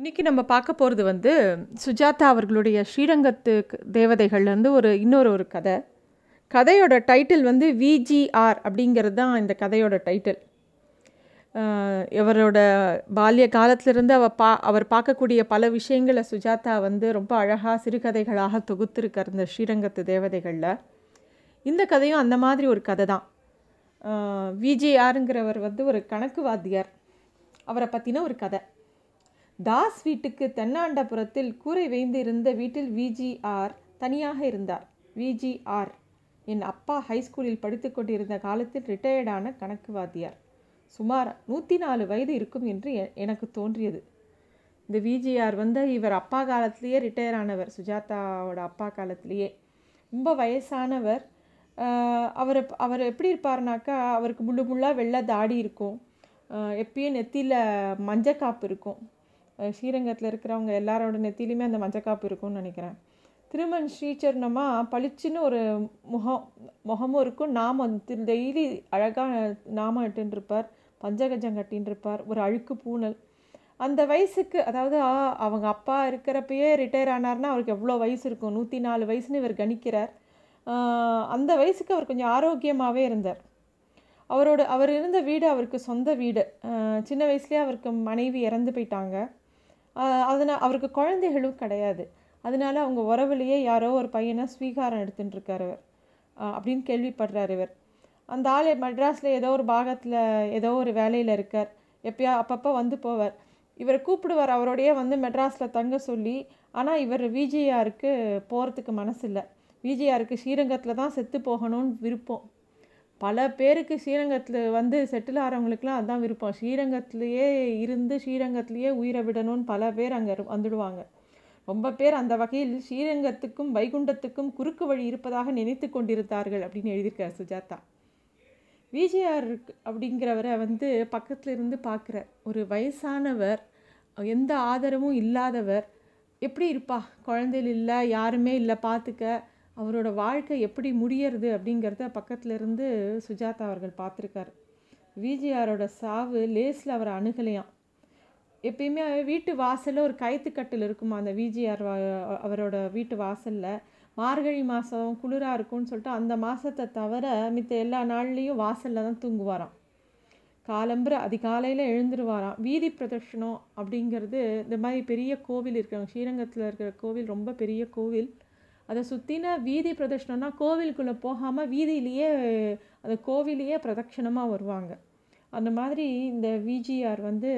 இன்றைக்கி நம்ம பார்க்க போகிறது வந்து சுஜாதா அவர்களுடைய ஸ்ரீரங்கத்து தேவதைகள்லேருந்து ஒரு இன்னொரு ஒரு கதை. கதையோட டைட்டில் வந்து விஜிஆர் அப்படிங்கிறது தான் இந்த கதையோட டைட்டில் இவரோட பால்ய காலத்திலிருந்து அவ பா அவர் பார்க்கக்கூடிய பல விஷயங்களை சுஜாதா வந்து ரொம்ப அழகாக சிறுகதைகளாக தொகுத்திருக்கார் இந்த ஸ்ரீரங்கத்து தேவதைகளில். இந்த கதையும் அந்த மாதிரி ஒரு கதை தான். விஜிஆருங்கிறவர் வந்து ஒரு கணக்கு வாத்தியார் அவரை பற்றின ஒரு கதை. தாஸ் வீட்டுக்கு தென்னாண்டபுரத்தில் கூரை வைந்திருந்த வீட்டில் விஜிஆர் தனியாக இருந்தார். விஜிஆர் என் அப்பா ஹைஸ்கூலில் படித்து கொண்டிருந்த காலத்தில் ரிட்டையர்டான கணக்கு வாத்தியார் சுமார் நூற்றி நாலு வயது இருக்கும் என்று எ- எனக்கு தோன்றியது. இந்த விஜிஆர் வந்து இவர் அப்பா காலத்திலேயே ரிட்டையர் ஆனவர் சுஜாதாவோட அப்பா காலத்திலேயே. ரொம்ப வயசானவர். அவர் அவர் எப்படி இருப்பாருனாக்கா அவருக்கு முள்ளு முள்ளாக வெள்ளை தாடி இருக்கும். எப்பயும் நெத்தியில் மஞ்சக்காப்பு இருக்கும். ஸ்ரீரங்கத்தில் இருக்கிறவங்க எல்லாரோட நெத்திலையுமே அந்த மஞ்சக்காப்பு இருக்கும்னு நினைக்கிறேன். திருமண் ஸ்ரீச்சரணமா பளிச்சுன்னு ஒரு முகம் முகமும் இருக்கும். நாமம் டெய்லி அழகாக நாமம் இட்டுன்னு இருப்பார் பஞ்சகஜம் கட்டின்னு இருப்பார் ஒரு அழுக்கு பூனல் அந்த வயசுக்கு அதாவது அவங்க அப்பா இருக்கிறப்பயே ரிட்டையர் ஆனார்னா அவருக்கு எவ்வளோ வயசு இருக்கும்? நூற்றி நாலு வயசுன்னு இவர் கணிக்கிறார். அந்த வயசுக்கு அவர் கொஞ்சம் ஆரோக்கியமாகவே இருந்தார். அவரோட அவர் இருந்த வீடு அவருக்கு சொந்த வீடு. சின்ன வயசுலேயே அவருக்கு மனைவி இறந்து போயிட்டாங்க. அதனால் அவருக்கு குழந்தைகளும் கிடையாது. அதனால அவங்க உறவுலையே யாரோ ஒரு பையனை ஸ்வீகாரம் எடுத்துட்டு இருக்கார் அவர் அப்படின்னு கேள்விப்படுறார் இவர். அந்த ஆள் மெட்ராஸில் ஏதோ ஒரு பாகத்தில் ஏதோ ஒரு வேலையில் இருக்கார். எப்பயா அப்பப்போ வந்து போவார். இவர் கூப்பிடுவார். அவரோடையே வந்து மெட்ராஸில் தங்க சொல்லி ஆனால் இவர் விஜிஆருக்கு போகிறதுக்கு மனசில்லை. இல்லை ஸ்ரீரங்கத்தில் தான் செத்து போகணும்னு விருப்பம். பல பேருக்கு ஸ்ரீரங்கத்தில் வந்து செட்டில் ஆகிறவங்களுக்குலாம் அதான் விருப்பம். ஸ்ரீரங்கத்திலேயே இருந்து ஸ்ரீரங்கத்திலேயே உயிரை விடணும்னு பல பேர் அங்கே வந்துடுவாங்க. ரொம்ப பேர் அந்த வகையில் ஸ்ரீரங்கத்துக்கும் வைகுண்டத்துக்கும் குறுக்கு வழி இருப்பதாக நினைத்து கொண்டிருந்தார்கள் அப்படின்னு எழுதியிருக்கார் சுஜாதா. விஜிஆர் அப்படிங்கிறவரை வந்து பக்கத்தில் இருந்து பார்க்குறார் ஒரு வயசானவர் எந்த ஆதரவும் இல்லாதவர் எப்படி இருப்பா? குழந்தைகள் இல்லை யாருமே இல்லை பார்த்துக்க அவரோட வாழ்க்கை எப்படி முடியறது அப்படிங்கிறத பக்கத்தில் இருந்து சுஜாதா அவர்கள் பார்த்துருக்கார். விஜிஆரோட சாவு லேஸில் அவரை அணுகலையாம். எப்பயுமே வீட்டு வாசலில் ஒரு கயிற்றுக்கட்டில் இருக்குமா அந்த விஜிஆர் அவரோட வீட்டு வாசலில்? மார்கழி மாதம் குளிராக இருக்கும்னு சொல்லிட்டு அந்த மாதத்தை தவிர மித்த எல்லா நாள்லேயும் வாசலில் தான் தூங்குவாராம். காலம்புற அதிகாலையில் எழுந்துருவாராம். வீதி பிரதர்ஷனம் அப்படிங்கிறது இந்த மாதிரி பெரிய கோவில் இருக்கிறவங்க ஸ்ரீரங்கத்தில் இருக்கிற கோவில் ரொம்ப பெரிய கோவில். அதை சுற்றின வீதி பிரதட்சணம்னா கோவிலுக்குள்ளே போகாமல் வீதியிலேயே அந்த கோவிலையே பிரதட்சணமாக வருவாங்க. அந்த மாதிரி இந்த விஜிஆர் வந்து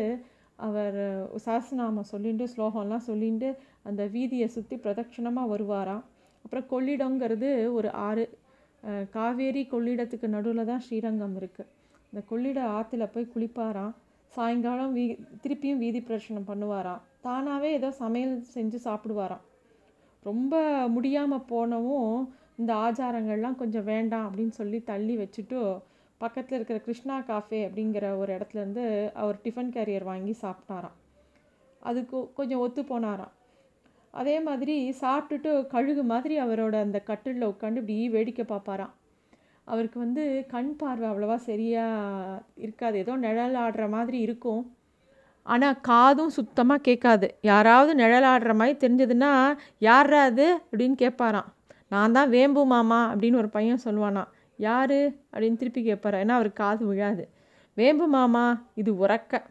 அவர் சாசனாமம் சொல்லிட்டு ஸ்லோகம்லாம் சொல்லிட்டு அந்த வீதியை சுற்றி பிரதட்சணமாக வருவாராம். அப்புறம் கொள்ளிடங்கிறது ஒரு ஆறு காவேரி கொள்ளிடத்துக்கு நடுவில் தான் ஸ்ரீரங்கம் இருக்குது இந்த கொள்ளிட ஆற்றுல போய் குளிப்பாராம். சாயங்காலம் வீ திருப்பியும் வீதி பிரதட்சணம் பண்ணுவாராம். தானாகவே ஏதோ சமையல் செஞ்சு சாப்பிடுவாராம். ரொம்ப முடியாமல் போனவும் இந்த ஆச்சாரங்கள்லாம் கொஞ்சம் வேண்டாம் அப்படின்னு சொல்லி தள்ளி வச்சுட்டு பக்கத்தில் இருக்கிற கிருஷ்ணா காஃபே அப்படிங்கிற ஒரு இடத்துலேருந்து அவர் டிஃபன் கேரியர் வாங்கி சாப்பிட்டாராம். அதுக்கு கொஞ்சம் ஒத்து போனாராம். அதே மாதிரி சாப்பிட்டுட்டு கழுகு மாதிரி அவரோட அந்த கட்டிலில் உட்காந்து இப்படி வேடிக்கை பார்ப்பாராம். அவருக்கு வந்து கண் பார்வை அவ்வளோவா சரியாக இருக்காது. ஏதோ நிழல் ஆடுற மாதிரி இருக்கும். ஆனால் காதும் சுத்தமாக கேட்காது. யாராவது நிழலாடுற மாதிரி தெரிஞ்சதுன்னா யாரா அது? அப்படின்னு கேட்பாராம். நான் தான் வேம்பு மாமா அப்படின்னு ஒரு பையன் சொல்லுவானா யார்? அப்படின்னு திருப்பி கேட்பாரா ஏன்னா அவருக்கு காது விழாது வேம்பு மாமா இது உறக்க.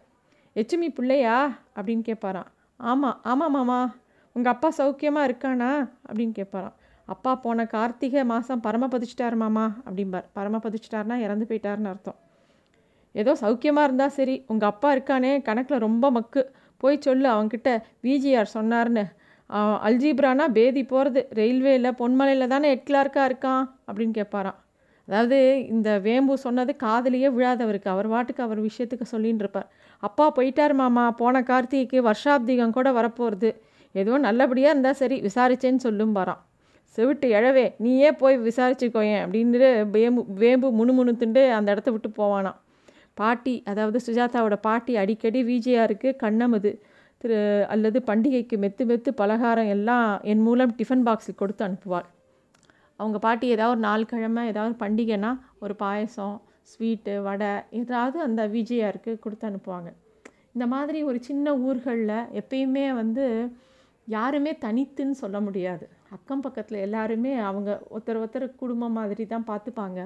எச்சுமி பிள்ளையா? அப்படின்னு கேட்பாராம். ஆமாம் ஆமாம் மாமா. உங்கள் அப்பா சௌக்கியமாக இருக்கானா? அப்படின்னு கேட்பாராம். அப்பா போன கார்த்திகை மாதம் பரமபதிச்சிட்டார் மாமா அப்படிம்பார். பரமபதிச்சிட்டார்னா இறந்து போயிட்டாருன்னு அர்த்தம். ஏதோ சௌக்கியமாக இருந்தால் சரி. உங்கள் அப்பா இருக்கானே கணக்கில் ரொம்ப மக்கு. போய் சொல்லு அவன்கிட்ட விஜிஆர் சொன்னார்னு அவன் அல்ஜீப்ரானா பேதி போகிறது ரயில்வேயில் பொன்மலையில் தானே எட்லாருக்கா இருக்கான்? அப்படின்னு கேட்பாராம் அதாவது இந்த வேம்பு சொன்னது காதலியே விழாதவருக்கு அவர் வாட்டுக்கு அவர் விஷயத்துக்கு சொல்லின்னு இருப்பார். அப்பா போயிட்டார் மாமா போன கார்த்திகைக்கு வருஷாப்திகம் கூட வரப்போகிறது ஏதோ நல்லபடியாக இருந்தால் சரி விசாரிச்சேன்னு சொல்லும் பாராம் செவிட்டு எழவே நீயே போய் விசாரிச்சுக்கோயேன் அப்படின்ட்டு வேம்பு வேம்பு முணுமுணுத்துண்டு அந்த இடத்த விட்டு போவானான் பாட்டி அதாவது சுஜாதாவோட பாட்டி அடிக்கடி விஜயாருக்கு கண்ணமுது. திரு அல்லது பண்டிகைக்கு மெத்து மெத்து பலகாரம் எல்லாம் என் மூலம் டிஃபன் பாக்ஸில் கொடுத்து அனுப்புவாள். அவங்க பாட்டி ஏதாவது ஒரு நாள் கிழமை ஏதாவது பண்டிகைனா ஒரு பாயசம் ஸ்வீட்டு வடை ஏதாவது அந்த விஜயாருக்கு கொடுத்து அனுப்புவாங்க. இந்த மாதிரி ஒரு சின்ன ஊர்களில் எப்பயுமே வந்து யாருமே தனித்துன்னு சொல்ல முடியாது. அக்கம் பக்கத்தில் எல்லாருமே அவங்க ஒருத்தர் ஒருத்தர் குடும்பம் மாதிரி தான் பார்த்துப்பாங்க.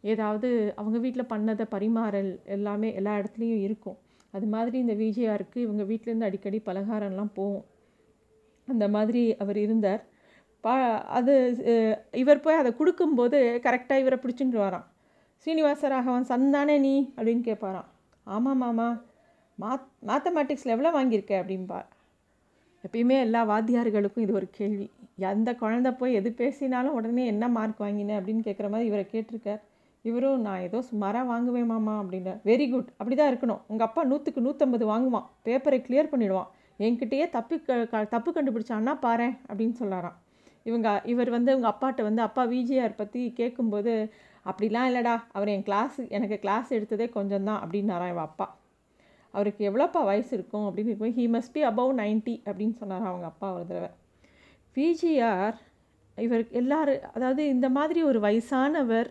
ஏதாவது அவங்க வீட்டில் பண்ணதை பரிமாறல் எல்லாமே எல்லா இடத்துலையும் இருக்கும். அது மாதிரி இந்த விஜயாருக்கு இவங்க வீட்டிலேருந்து அடிக்கடி பலகாரம்லாம் போகும். அந்த மாதிரி அவர் இருந்தார். பா அது இவர் போய் அதை கொடுக்கும்போது கரெக்டாக இவரை பிடிச்சிட்டு வரான். ஸ்ரீனிவாச ராகவன் சந்தானே நீ? அப்படின்னு கேட்பாரான் ஆமாம் மாமா. மாத் மேத்தமேட்டிக்ஸில் எவ்வளோ வாங்கியிருக்க? அப்படின்பா எப்பயுமே எல்லா வாத்தியார்களுக்கும் இது ஒரு கேள்வி. எந்த குழந்த போய் எது பேசினாலும் உடனே என்ன மார்க் வாங்கினேன் அப்படின்னு கேட்குற மாதிரி இவரை கேட்டிருக்கார். இவரும் நான் ஏதோ சுமாராக வாங்குவேன் மாமா அப்படின்னு வெரி குட் அப்படி தான் இருக்கணும். உங்கள் அப்பா நூற்றுக்கு நூற்றம்பது வாங்குவான். பேப்பரை கிளியர் பண்ணிடுவான். என்கிட்டயே தப்பு க க- தப்பு கண்டுபிடிச்சான்னா பாரு அப்படின்னு சொல்லாராம். இவங்க இவர் வந்து உங்கள் அப்பாட்ட வந்து அப்பா விஜிஆர் பற்றி கேட்கும்போது அப்படிலாம் இல்லைடா. அவர் என் கிளாஸ் எனக்கு கிளாஸ் எடுத்ததே கொஞ்சம் தான் அப்படின்னாராம் இவன் அப்பா. அவருக்கு எவ்வளோப்பா வயசு இருக்கும்? அப்படின்னு இருக்கும் ஹீ மஸ்ட் பி அபவ் 90 அப்படின்னு சொன்னார் அவங்க அப்பா ஒரு தடவை. விஜிஆர் இவர் எல்லாரும் அதாவது இந்த மாதிரி ஒரு வயசானவர்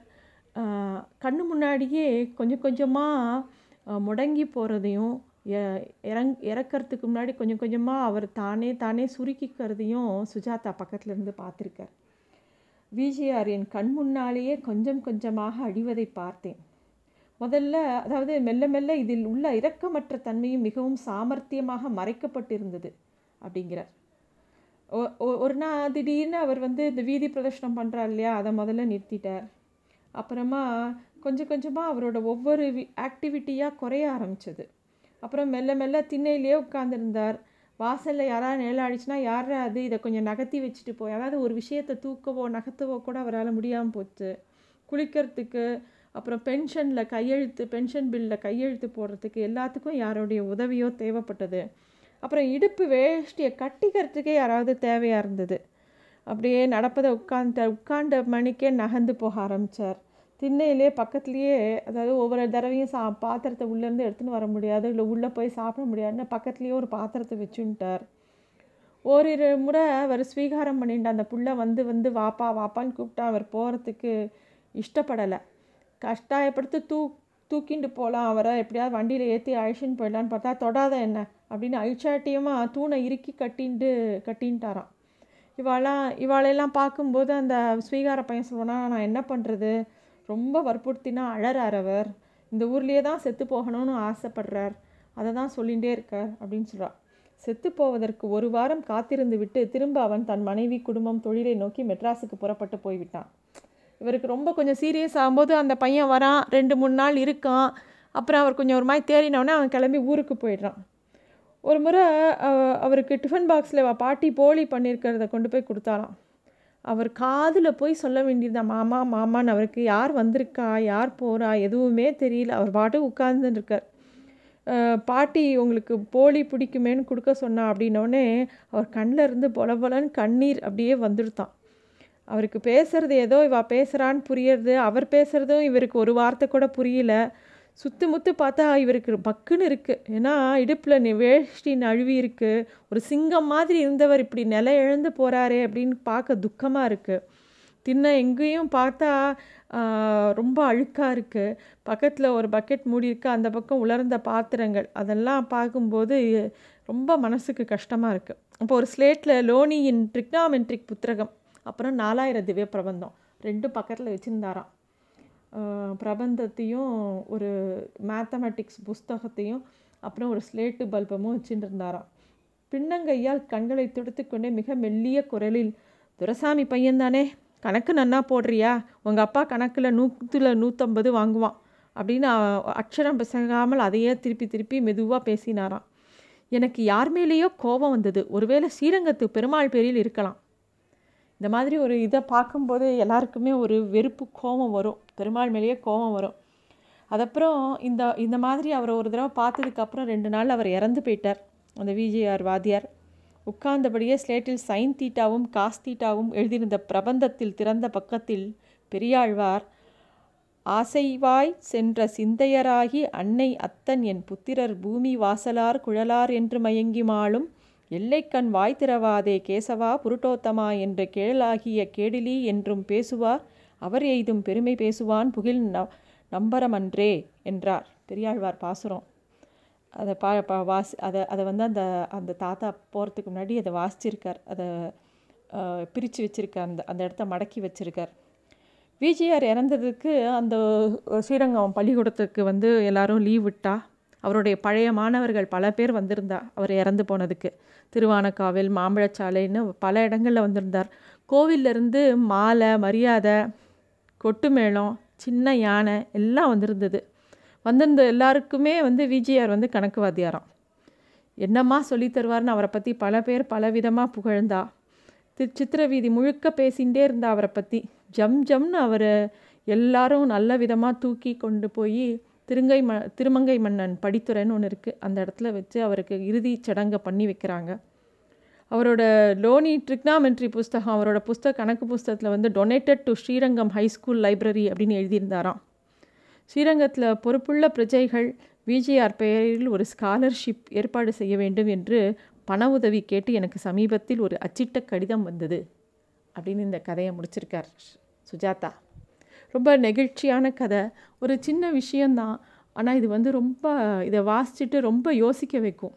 கண்ணு முன்னாடியே கொஞ்சம் கொஞ்சமாக முடங்கி போகிறதையும் இறங் இறக்கறதுக்கு முன்னாடி கொஞ்சம் கொஞ்சமாக அவர் தானே தானே சுருக்கிக்கிறதையும் சுஜாதா பக்கத்தில் இருந்து பார்த்துருக்கார். விஜிஆர் என் கண் முன்னாலேயே கொஞ்சம் கொஞ்சமாக அழிவதை பார்த்தேன். முதல்ல அதாவது மெல்ல மெல்ல இதில் உள்ள இரக்கமற்ற தன்மையும் மிகவும் சாமர்த்தியமாக மறைக்கப்பட்டிருந்தது அப்படிங்கிறார். ஒ- ஒ- ஒரு நாள் திடீர்னு அவர் வந்து இந்த வீதி பிரதர்ஷனம் பண்ணுறார் இல்லையா அதை முதல்ல நிறுத்திட்டார். அப்புறமா கொஞ்சம் கொஞ்சமாக அவரோட ஒவ்வொரு ஆக்டிவிட்டியாக குறைய ஆரம்பிச்சது. அப்புறம் மெல்ல மெல்ல திண்ணையிலேயே உட்காந்துருந்தார் வாசலில் யாராவது நிழலாடிச்சுன்னா யாரா அது? இதை கொஞ்சம் நகர்த்தி வச்சுட்டு போய். அதாவது ஒரு விஷயத்தை தூக்கவோ நகர்த்தவோ கூட அவரால் முடியாமல் போச்சு. குளிக்கிறதுக்கு அப்புறம் பென்ஷனில் கையெழுத்து பென்ஷன் பில்லில் கையெழுத்து போடுறதுக்கு எல்லாத்துக்கும் யாருடைய உதவியோ தேவைப்பட்டது. அப்புறம் இடுப்பு வேஷ்டியை கட்டிக்கிறதுக்கே யாராவது தேவையாக இருந்தது. அப்படியே நடப்பதை உட்கார்ந்த உட்கார்ந்த மணிக்கே நகர்ந்து போக ஆரம்பித்தார் திண்ணையிலே பக்கத்துலேயே அதாவது ஒவ்வொரு தடவையும் சா பாத்திரத்தை உள்ளேருந்து எடுத்துன்னு வர முடியாது இல்லை உள்ளே போய் சாப்பிட முடியாதுன்னு பக்கத்துலேயே ஒரு பாத்திரத்தை வச்சுன்ட்டார். ஓரிரு முறை அவர் ஸ்வீகாரம் பண்ணிட்டு அந்த புள்ள வந்து வந்து வாப்பா வாப்பான்னு கூப்பிட்டா அவர் போகிறதுக்கு இஷ்டப்படலை. கஷ்டாயப்படுத்து தூ தூக்கிண்டு போகலாம் அவரை எப்படியாவது வண்டியில் ஏற்றி அழிச்சின்னு போயிடலான்னு பார்த்தா தொடாத என்ன? அப்படின்னு அழிச்சாட்டியமாக தூணை இறுக்கி கட்டின்ட்டு கட்டின்ட்டாராம். இவாளாம் இவாளெல்லாம் பார்க்கும்போது அந்த ஸ்வீகார பையன் சொல்லுவானா நான் என்ன பண்ணுறது ரொம்ப வற்புறுத்தினா அழறார் அவர். இந்த ஊர்லேயே தான் செத்து போகணும்னு ஆசைப்படுறார். அதை தான் சொல்லிகிட்டே இருக்கார் அப்படின்னு சொல்கிறார் செத்து போவதற்கு ஒரு வாரம் காத்திருந்து விட்டு திரும்ப அவன் தன் மனைவி குடும்பம் தொழிலை நோக்கி மெட்ராஸுக்கு புறப்பட்டு போய்விட்டான் இவருக்கு ரொம்ப கொஞ்சம் சீரியஸ் ஆகும்போது அந்த பையன் வரான். ரெண்டு மூணு நாள் இருக்கான். அப்புறம் அவர் கொஞ்சம் ஒரு மாதிரி தேறினவுடனே அவன் கிளம்பி ஊருக்கு போயிடுறான். ஒரு முறை அவருக்கு டிஃபன் பாக்ஸில் பாட்டி போலி பண்ணியிருக்கிறத கொண்டு போய் கொடுத்தாராம். அவர் காதில் போய் சொல்ல வேண்டியதுதான். மாமா மாமான்னு அவருக்கு யார் வந்திருக்கா? யார் போகிறா எதுவுமே தெரியல. அவர் பாட்டு உட்கார்ந்துன்னு இருக்கார் பாட்டி உங்களுக்கு போலி பிடிக்குமேன்னு கொடுக்க சொன்னா அப்படின்னோடனே அவர் கண்ணில் இருந்து பொல பொலன்னு கண்ணீர் அப்படியே வந்துடுத்தான் அவருக்கு பேசுகிறது ஏதோ இவா பேசுகிறான்னு புரியறது அவர் பேசுகிறதும் இவருக்கு ஒரு வார்த்தை கூட புரியல. சுத்து முத்து பார்த்தா இவருக்கு பக்குன்னு இருக்குது ஏன்னா இடுப்பில் நி வேஷ்டி நழுவி இருக்கு. ஒரு சிங்கம் மாதிரி இருந்தவர் இப்படி நிலை இழந்து போகிறாரே அப்படின்னு பார்க்க துக்கமாக இருக்குது தின்ன எங்கேயும் பார்த்தா ரொம்ப அழுக்காக இருக்குது பக்கத்தில் ஒரு பக்கெட் மூடி இருக்கு. அந்த பக்கம் உலர்ந்த பாத்திரங்கள். அதெல்லாம் பார்க்கும்போது ரொம்ப மனசுக்கு கஷ்டமாக இருக்குது அப்போ ஒரு ஸ்லேட்டில் லோனியின் ட்ரிக்னாமெட்ரிக் புத்தகம். அப்புறம் நாலாயிரம் திவ்ய பிரபந்தம். ரெண்டும் பக்கத்தில் வச்சுருந்தாராம். பிரபந்தத்தையும் ஒரு மேத்தமெட்டிக்ஸ் புஸ்தகத்தையும் அப்புறம் ஒரு ஸ்லேட்டு பல்பமும் வச்சுட்டு இருந்தாராம் பின்னங்கையால் கண்களை துடுத்துக்கொண்டே மிக மெல்லிய குரலில் துரசாமி பையன்தானே கணக்கு நன்னா போடுறியா? உங்கள் அப்பா கணக்கில் நூற்றுல நூற்றம்பது வாங்குவான் அப்படின்னு அக்ஷரம் பிசகாமல் அதையே திருப்பி திருப்பி மெதுவாக பேசினாராம். எனக்கு யார் மேலேயோ கோபம் வந்தது. ஒருவேளை ஸ்ரீரங்கத்து பெருமாள் பேரில் இருக்கலாம். இந்த மாதிரி ஒரு இதை பார்க்கும்போது எல்லாருக்குமே ஒரு வெறுப்பு கோபம் வரும். பெருமாள் மேலேயே கோபம் வரும். அதப்புறம் இந்த இந்த மாதிரி அவரை ஒரு தடவை பார்த்ததுக்கப்புறம் ரெண்டு நாள் அவர் இறந்து போயிட்டார் அந்த விஜிஆர் வாத்தியார். உட்கார்ந்தபடியே ஸ்லேட்டில் சைன் தீட்டாவும் காஸ் தீட்டாவும் எழுதியிருந்த பிரபந்தத்தில் திறந்த பக்கத்தில் பெரியாழ்வார் ஆசைவாய் சென்ற சிந்தையராகி அன்னை அத்தன் என் புத்திரர் பூமி வாசலார் குழலார் என்று மயங்கி மாளும் எல்லைக்கண் வாய் திறவாதே கேசவா புருட்டோத்தமா என்ற கேளாகிய கேடிலி என்றும் பேசுவார். அவர் எய்தும் பெருமை பேசுவான் புகில் ந நம்பரமன்றே என்றார். பெரியாழ்வார் பாசுரம். அதை பா பா வாசி அதை அதை வந்து அந்த அந்த தாத்தா போகிறதுக்கு முன்னாடி அதை வாசிச்சிருக்கார். அதை பிரித்து வச்சுருக்கார் அந்த அந்த இடத்த மடக்கி வச்சுருக்கார். விஜிஆர் இறந்ததுக்கு அந்த ஸ்ரீரங்கம் பள்ளிக்கூடத்துக்கு வந்து எல்லாரும் லீவ் விட்டா அவருடைய பழைய மாணவர்கள் பல பேர் வந்திருந்தா அவர் இறந்து போனதுக்கு. திருவானக்காவில் மாம்பழச்சாலைன்னு பல இடங்களில் வந்திருந்தார். கோவிலிருந்து மாலை மரியாதை கொட்டு மேளம் சின்ன யானை எல்லாம் வந்திருந்தது. வந்திருந்த எல்லாருக்குமே வந்து விஜிஆர் வந்து கணக்கு வாத்தியாராம். என்னம்மா சொல்லி தருவார்னு அவரை பற்றி பல பேர் பலவிதமாக புகழ்ந்தா. திரு சித்திர வீதி முழுக்க பேசிகிட்டே இருந்தா அவரை பற்றி ஜம் ஜம்னு அவரை எல்லாரும் நல்ல விதமாக தூக்கி கொண்டு போய் திருங்கை ம திருமங்கை மன்னன் படித்துறைன்னு ஒன்று இருக்குது அந்த இடத்துல வச்சு அவருக்கு இறுதி சடங்கை பண்ணி வைக்கிறாங்க. அவரோட லோனி ட்ரிக்னாமெண்ட்ரி புஸ்தகம் அவரோட புஸ்தக கணக்கு புஸ்தகத்தில் வந்து donated to Srirangam high school library அப்படின்னு எழுதியிருந்தாராம். ஸ்ரீரங்கத்தில் பொறுப்புள்ள பிரஜைகள் விஜிஆர் பெயரில் ஒரு ஸ்காலர்ஷிப் ஏற்பாடு செய்ய வேண்டும் என்று பண உதவி கேட்டு எனக்கு சமீபத்தில் ஒரு அச்சிட்ட கடிதம் வந்தது அப்படின்னு இந்த கதையை முடிச்சிருக்கார் சுஜாதா. ரொம்ப நெகிழ்ச்சியான கதை. ஒரு சின்ன விஷயந்தான் ஆனால் இது வந்து ரொம்ப இதை வாசிச்சுட்டு ரொம்ப யோசிக்க வைக்கும்.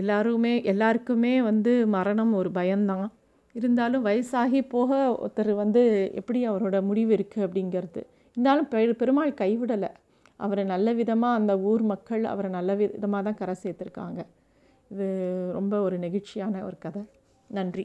எல்லாருமே எல்லாருக்குமே வந்து மரணம் ஒரு பயம்தான். இருந்தாலும் வயசாகி போக ஒருத்தர் வந்து எப்படி அவரோட முடிவு இருக்குது அப்படிங்கிறது. இருந்தாலும் பெ பெருமாள் கைவிடலை. அவரை நல்ல விதமாக அந்த ஊர் மக்கள் அவரை நல்ல விதமாக தான் கரை சேர்த்துருக்காங்க. இது ரொம்ப ஒரு நெகிழ்ச்சியான ஒரு கதை. நன்றி.